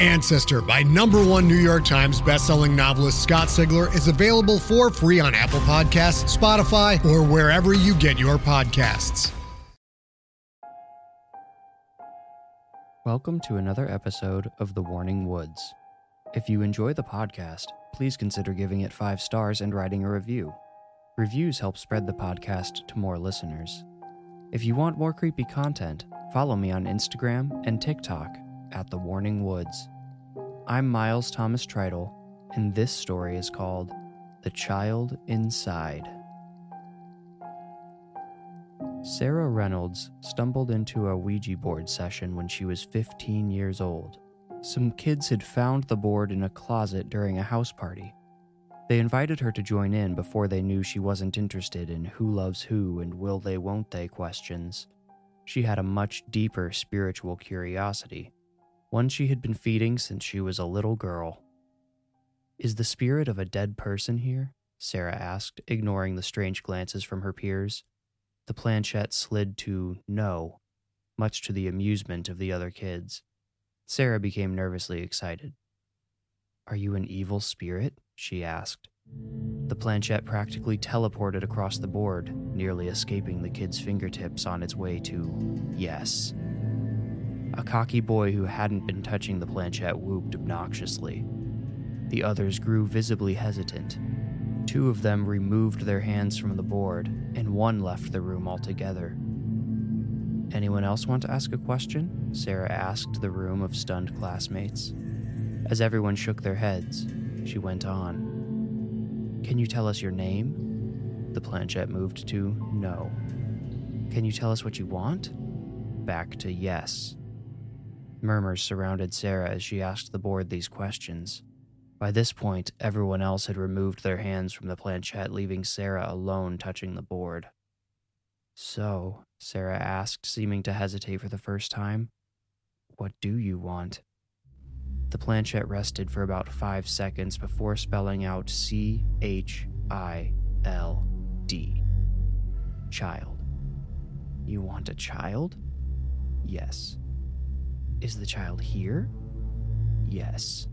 Ancestor by number one New York Times bestselling novelist Scott Sigler is available for free on Apple Podcasts, Spotify, or wherever you get your podcasts. Welcome to another episode of The Warning Woods. If you enjoy the podcast, please consider giving it five stars and writing a review. Reviews help spread the podcast to more listeners. If you want more creepy content, follow me on Instagram and TikTok at The Warning Woods. I'm Miles Thomas Tritle, and this story is called The Child Inside. Sarah Reynolds stumbled into a Ouija board session when she was 15 years old. Some kids had found the board in a closet during a house party. They invited her to join in before they knew she wasn't interested in who loves who and will they won't they questions. She had a much deeper spiritual curiosity one she had been feeding since she was a little girl. Is the spirit of a dead person here? Sarah asked, ignoring the strange glances from her peers. The planchette slid to no, much to the amusement of the other kids. Sarah became nervously excited. Are you an evil spirit? she asked. The planchette practically teleported across the board, nearly escaping the kid's fingertips on its way to yes. A cocky boy who hadn't been touching the planchette whooped obnoxiously. The others grew visibly hesitant. Two of them removed their hands from the board, and one left the room altogether. Anyone else want to ask a question? Sarah asked the room of stunned classmates. As everyone shook their heads, she went on. Can you tell us your name? The planchette moved to no. Can you tell us what you want? Back to yes. Murmurs surrounded Sarah as she asked the board these questions. By this point, everyone else had removed their hands from the planchette, leaving Sarah alone touching the board. So, Sarah asked, seeming to hesitate for the first time, what do you want? The planchette rested for about five seconds before spelling out C H I L D. Child. You want a child? Yes. Is the child here? Yes.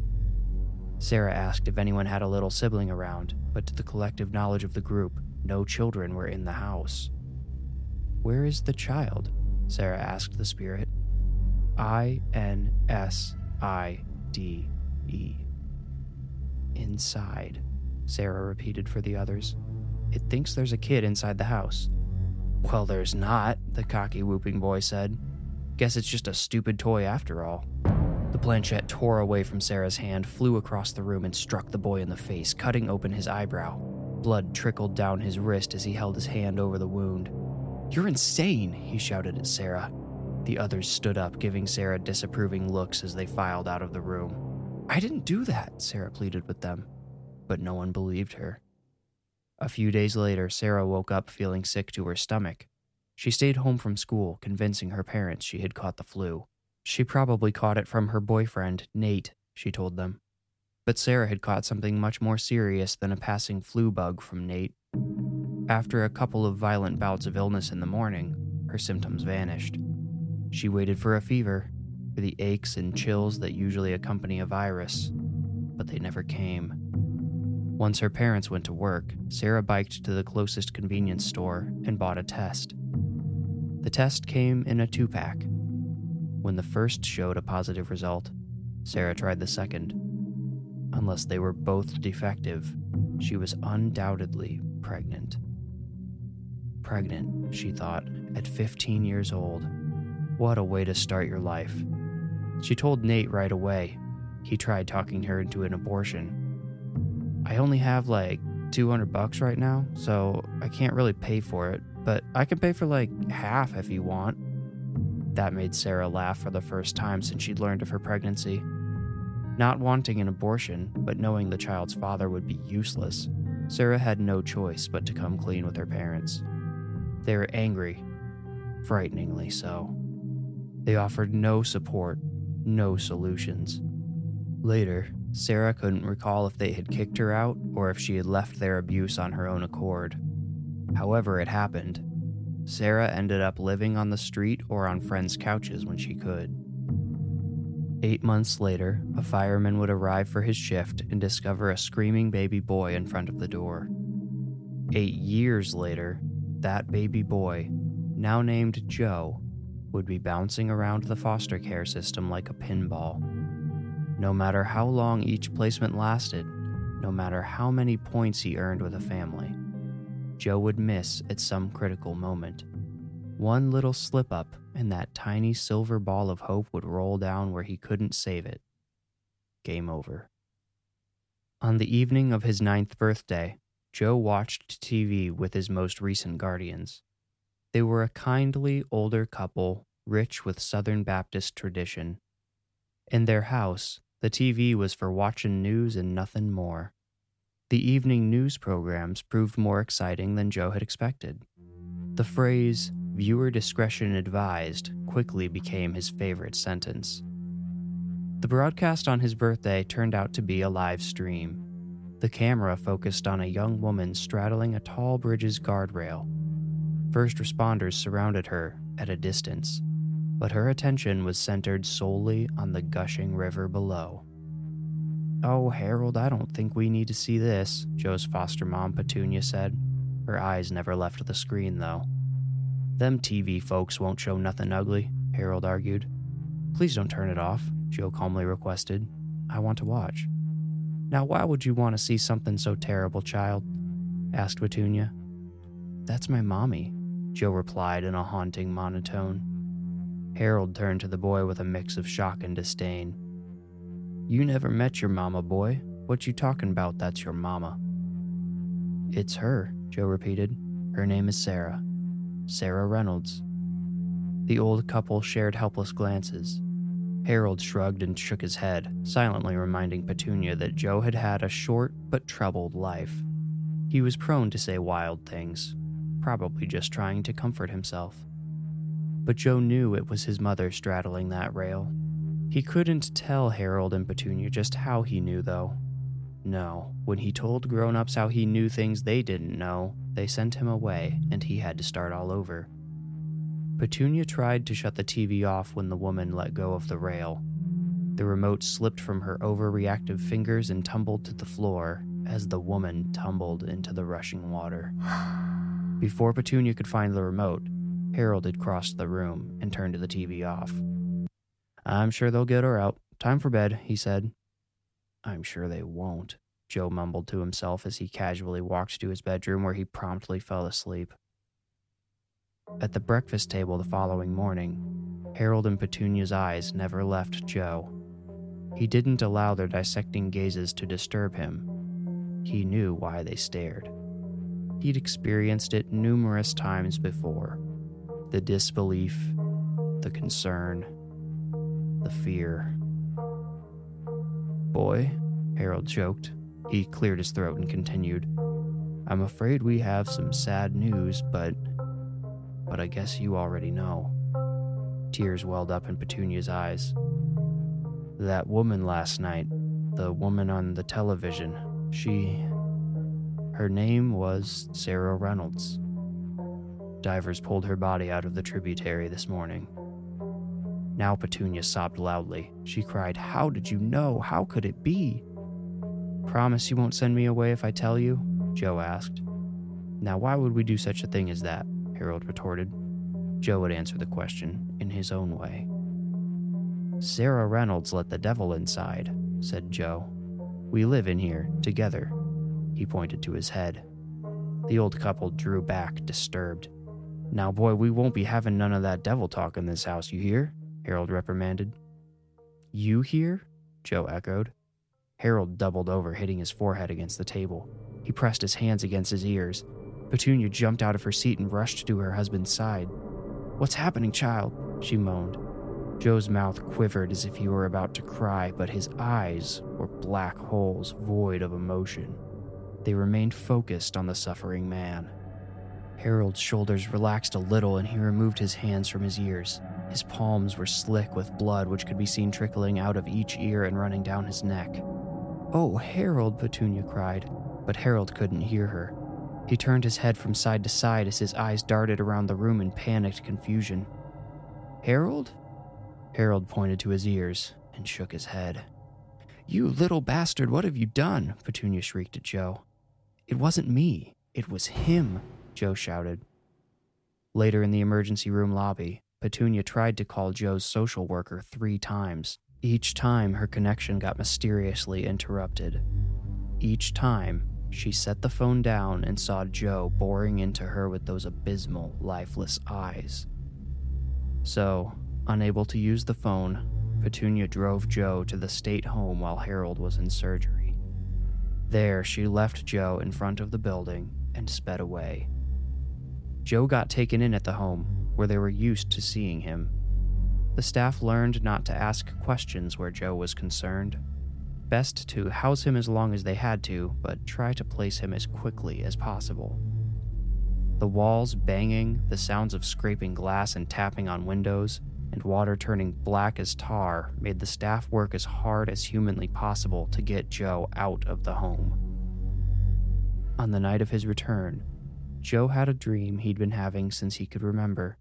Sarah asked if anyone had a little sibling around, but to the collective knowledge of the group, no children were in the house. Where is the child? Sarah asked the spirit. I N S I D E. Inside, Sarah repeated for the others. It thinks there's a kid inside the house. Well, there's not, the cocky whooping boy said. Guess it's just a stupid toy after all. The planchette tore away from Sarah's hand, flew across the room, and struck the boy in the face, cutting open his eyebrow. Blood trickled down his wrist as he held his hand over the wound. You're insane, he shouted at Sarah. The others stood up, giving Sarah disapproving looks as they filed out of the room. I didn't do that, Sarah pleaded with them, but no one believed her. A few days later, Sarah woke up feeling sick to her stomach. She stayed home from school, convincing her parents she had caught the flu. She probably caught it from her boyfriend, Nate, she told them. But Sarah had caught something much more serious than a passing flu bug from Nate. After a couple of violent bouts of illness in the morning, her symptoms vanished. She waited for a fever, for the aches and chills that usually accompany a virus, but they never came. Once her parents went to work, Sarah biked to the closest convenience store and bought a test. The test came in a two pack. When the first showed a positive result, Sarah tried the second. Unless they were both defective, she was undoubtedly pregnant. Pregnant, she thought, at 15 years old. What a way to start your life. She told Nate right away. He tried talking her into an abortion. I only have like 200 bucks right now, so I can't really pay for it, but I can pay for like half if you want. That made Sarah laugh for the first time since she'd learned of her pregnancy. Not wanting an abortion, but knowing the child's father would be useless, Sarah had no choice but to come clean with her parents. They were angry, frighteningly so. They offered no support, no solutions. Later, Sarah couldn't recall if they had kicked her out or if she had left their abuse on her own accord. However, it happened. Sarah ended up living on the street or on friends' couches when she could. Eight months later, a fireman would arrive for his shift and discover a screaming baby boy in front of the door. Eight years later, that baby boy, now named Joe, would be bouncing around the foster care system like a pinball. No matter how long each placement lasted, no matter how many points he earned with a family, Joe would miss at some critical moment. One little slip up, and that tiny silver ball of hope would roll down where he couldn't save it. Game over. On the evening of his ninth birthday, Joe watched TV with his most recent guardians. They were a kindly older couple, rich with Southern Baptist tradition. In their house, the TV was for watching news and nothing more. The evening news programs proved more exciting than Joe had expected. The phrase, viewer discretion advised, quickly became his favorite sentence. The broadcast on his birthday turned out to be a live stream. The camera focused on a young woman straddling a tall bridge's guardrail. First responders surrounded her at a distance, but her attention was centered solely on the gushing river below. Oh, Harold, I don't think we need to see this, Joe's foster mom, Petunia, said. Her eyes never left the screen, though. Them TV folks won't show nothing ugly, Harold argued. Please don't turn it off, Joe calmly requested. I want to watch. Now, why would you want to see something so terrible, child? asked Petunia. That's my mommy, Joe replied in a haunting monotone. Harold turned to the boy with a mix of shock and disdain. You never met your mama, boy. What you talking about that's your mama? It's her, Joe repeated. Her name is Sarah. Sarah Reynolds. The old couple shared helpless glances. Harold shrugged and shook his head, silently reminding Petunia that Joe had had a short but troubled life. He was prone to say wild things, probably just trying to comfort himself. But Joe knew it was his mother straddling that rail. He couldn't tell Harold and Petunia just how he knew, though. No, when he told grown ups how he knew things they didn't know, they sent him away and he had to start all over. Petunia tried to shut the TV off when the woman let go of the rail. The remote slipped from her overreactive fingers and tumbled to the floor as the woman tumbled into the rushing water. Before Petunia could find the remote, Harold had crossed the room and turned the TV off. I'm sure they'll get her out. Time for bed, he said. I'm sure they won't, Joe mumbled to himself as he casually walked to his bedroom where he promptly fell asleep. At the breakfast table the following morning, Harold and Petunia's eyes never left Joe. He didn't allow their dissecting gazes to disturb him. He knew why they stared. He'd experienced it numerous times before the disbelief, the concern, the fear. Boy, Harold choked. He cleared his throat and continued. I'm afraid we have some sad news, but. But I guess you already know. Tears welled up in Petunia's eyes. That woman last night, the woman on the television, she. Her name was Sarah Reynolds. Divers pulled her body out of the tributary this morning. Now Petunia sobbed loudly. She cried, How did you know? How could it be? Promise you won't send me away if I tell you? Joe asked. Now, why would we do such a thing as that? Harold retorted. Joe would answer the question in his own way. Sarah Reynolds let the devil inside, said Joe. We live in here, together. He pointed to his head. The old couple drew back, disturbed. Now, boy, we won't be having none of that devil talk in this house, you hear? Harold reprimanded. You here? Joe echoed. Harold doubled over, hitting his forehead against the table. He pressed his hands against his ears. Petunia jumped out of her seat and rushed to her husband's side. What's happening, child? she moaned. Joe's mouth quivered as if he were about to cry, but his eyes were black holes void of emotion. They remained focused on the suffering man. Harold's shoulders relaxed a little and he removed his hands from his ears. His palms were slick with blood, which could be seen trickling out of each ear and running down his neck. Oh, Harold, Petunia cried, but Harold couldn't hear her. He turned his head from side to side as his eyes darted around the room in panicked confusion. Harold? Harold pointed to his ears and shook his head. You little bastard, what have you done? Petunia shrieked at Joe. It wasn't me, it was him, Joe shouted. Later in the emergency room lobby, Petunia tried to call Joe's social worker three times. Each time, her connection got mysteriously interrupted. Each time, she set the phone down and saw Joe boring into her with those abysmal, lifeless eyes. So, unable to use the phone, Petunia drove Joe to the state home while Harold was in surgery. There, she left Joe in front of the building and sped away. Joe got taken in at the home, where they were used to seeing him. The staff learned not to ask questions where Joe was concerned. Best to house him as long as they had to, but try to place him as quickly as possible. The walls banging, the sounds of scraping glass and tapping on windows, and water turning black as tar made the staff work as hard as humanly possible to get Joe out of the home. On the night of his return, Joe had a dream he'd been having since he could remember.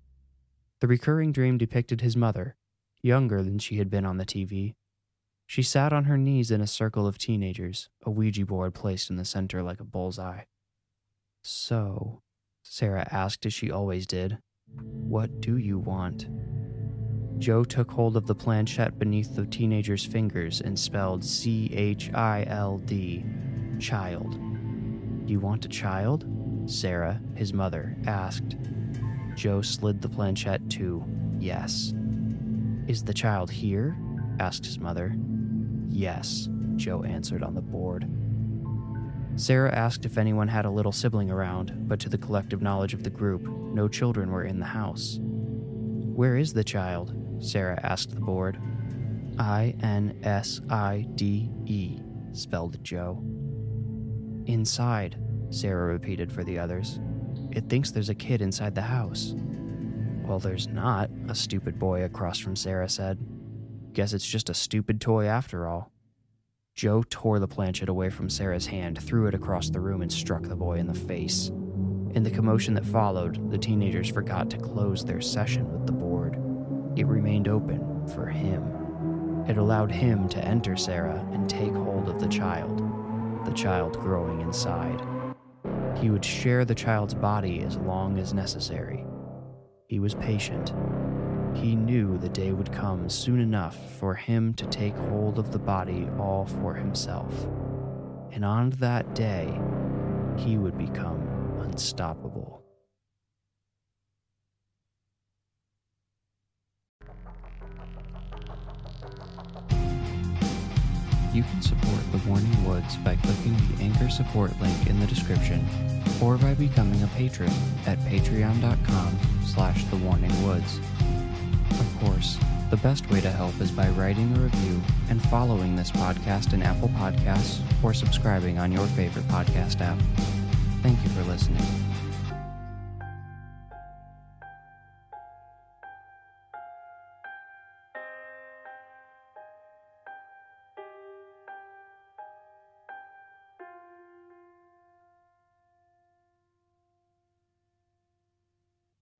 The recurring dream depicted his mother, younger than she had been on the TV. She sat on her knees in a circle of teenagers, a Ouija board placed in the center like a bullseye. So, Sarah asked as she always did, What do you want? Joe took hold of the planchette beneath the teenager's fingers and spelled C H I L D, child. You want a child? Sarah, his mother, asked. Joe slid the planchette to yes. Is the child here? asked his mother. Yes, Joe answered on the board. Sarah asked if anyone had a little sibling around, but to the collective knowledge of the group, no children were in the house. Where is the child? Sarah asked the board. I N S I D E, spelled Joe. Inside, Sarah repeated for the others. It thinks there's a kid inside the house. Well, there's not, a stupid boy across from Sarah said. Guess it's just a stupid toy after all. Joe tore the planchette away from Sarah's hand, threw it across the room, and struck the boy in the face. In the commotion that followed, the teenagers forgot to close their session with the board. It remained open for him. It allowed him to enter Sarah and take hold of the child, the child growing inside. He would share the child's body as long as necessary. He was patient. He knew the day would come soon enough for him to take hold of the body all for himself. And on that day, he would become unstoppable. You can support The Warning Woods by clicking the Anchor support link in the description or by becoming a patron at patreon.com slash The Warning Woods. Of course, the best way to help is by writing a review and following this podcast in Apple Podcasts or subscribing on your favorite podcast app. Thank you for listening.